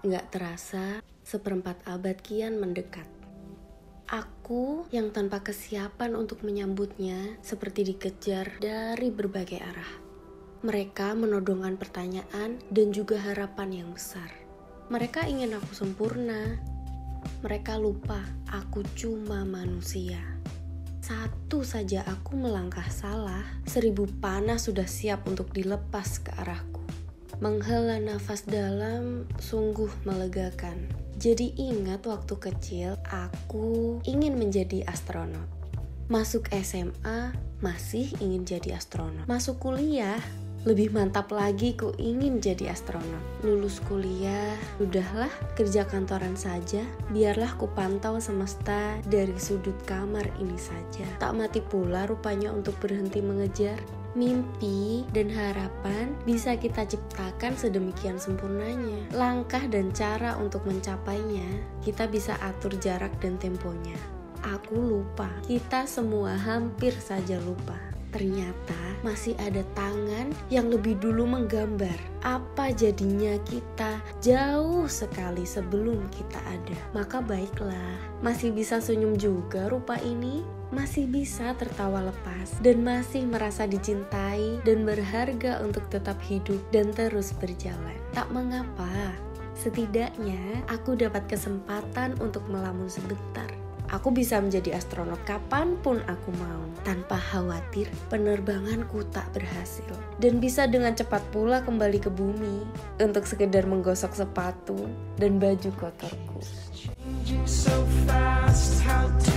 Nggak terasa, seperempat abad kian mendekat. Aku yang tanpa kesiapan untuk menyambutnya seperti dikejar dari berbagai arah. Mereka menodongkan pertanyaan dan juga harapan yang besar. Mereka ingin aku sempurna. Mereka lupa aku cuma manusia. Satu saja aku melangkah salah, seribu panah sudah siap untuk dilepas ke arahku. Menghela nafas dalam sungguh melegakan. Jadi ingat waktu kecil aku ingin menjadi astronot. Masuk SMA masih ingin jadi astronot. Masuk kuliah lebih mantap lagi ku ingin jadi astronot. Lulus kuliah, udahlah kerja kantoran saja. Biarlah ku pantau semesta dari sudut kamar ini saja. Tak mati pula rupanya untuk berhenti mengejar mimpi dan harapan bisa kita ciptakan sedemikian sempurnanya. Langkah dan cara untuk mencapainya, kita bisa atur jarak dan temponya. Aku lupa, kita semua hampir saja lupa. Ternyata masih ada tangan yang lebih dulu menggambar apa jadinya kita jauh sekali sebelum kita ada. Maka baiklah, masih bisa senyum juga rupa ini masih bisa tertawa lepas dan masih merasa dicintai dan berharga untuk tetap hidup dan terus berjalan. Tak mengapa, setidaknya aku dapat kesempatan untuk melamun sebentar. Aku bisa menjadi astronot kapan pun aku mau, tanpa khawatir penerbanganku tak berhasil. Dan bisa dengan cepat pula kembali ke bumi, untuk sekedar menggosok sepatu dan baju kotorku. So fast, how do